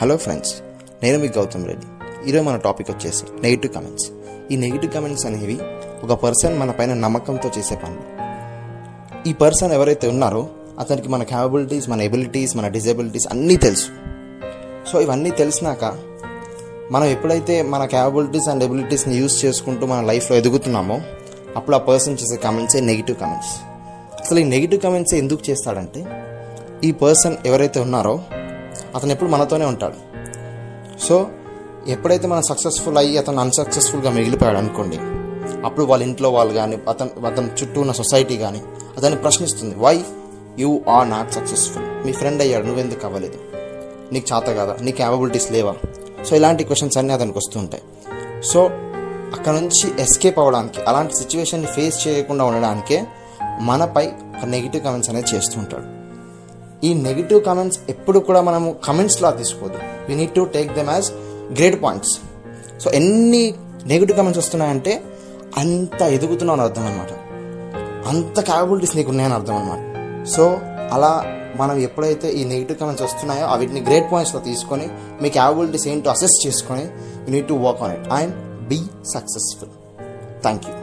Hello friends నేను మీ గౌతమ్ రెడ్డి. ఈరోజు మన టాపిక్ వచ్చేసి నెగిటివ్ కమెంట్స్ ఈ నెగిటివ్ కమెంట్స్ అనేవి ఒక పర్సన్ మన పైన నమ్మకంతో చేసే పనులు. ఈ పర్సన్ ఎవరైతే ఉన్నారో అతనికి మన క్యాపబిలిటీస్ మన ఎబిలిటీస్ మన డిజబిలిటీస్ అన్నీ తెలుసు. సో ఇవన్నీ తెలిసినాక మనం ఎప్పుడైతే మన క్యాపబిలిటీస్ అండ్ ఎబిలిటీస్ని యూస్ చేసుకుంటూ మన లైఫ్లో ఎదుగుతున్నామో అప్పుడు ఆ పర్సన్ చేసే కమెంట్సే నెగిటివ్ కమెంట్స్ అసలు ఈ నెగిటివ్ కమెంట్స్ ఎందుకు చేస్తాడంటే ఈ పర్సన్ ఎవరైతే ఉన్నారో అతను ఎప్పుడు మనతోనే ఉంటాడు. సో ఎప్పుడైతే మనం సక్సెస్ఫుల్ అయ్యి అతను అన్సక్సెస్ఫుల్గా మిగిలిపోయాడు అనుకోండి అప్పుడు వాళ్ళ ఇంట్లో వాళ్ళు కానీ అతను అతని చుట్టూ ఉన్న సొసైటీ కానీ అతన్ని ప్రశ్నిస్తుంది why you are not successful me friend అయ్యాడు నువ్వెందుకు అవ్వలేదు? నీకు చేత కాదా? నీ క్యాపబిలిటీస్ లేవా? సో ఇలాంటి క్వశ్చన్స్ అన్నీ అతనికి వస్తుంటాయి సో అక్కడ నుంచి ఎస్కేప్ అవ్వడానికి అలాంటి సిచ్యువేషన్ని ఫేస్ చేయకుండా ఉండడానికే మనపై ఒక నెగిటివ్ కమెంట్స్ అనేది చేస్తుంటాడు ఈ నెగిటివ్ కామెంట్స్ ఎప్పుడు కూడా మనము కమెంట్స్లా తీసుకోదు. We need to take them as great points so ఎన్ని నెగిటివ్ కామెంట్స్ వస్తున్నాయంటే అంత ఎదుగుతున్నావు అని అర్థం అనమాట అంత క్యాపబిలిటీస్ నీకు ఉన్నాయని అర్థం అనమాట సో అలా మనం ఎప్పుడైతే ఈ నెగిటివ్ కామెంట్స్ వస్తున్నాయో వీటిని గ్రేట్ పాయింట్స్లో తీసుకొని మీ క్యాపబిలిటీస్ ఏంటో అసెస్ చేసుకొని you need to work on it and be successful thank you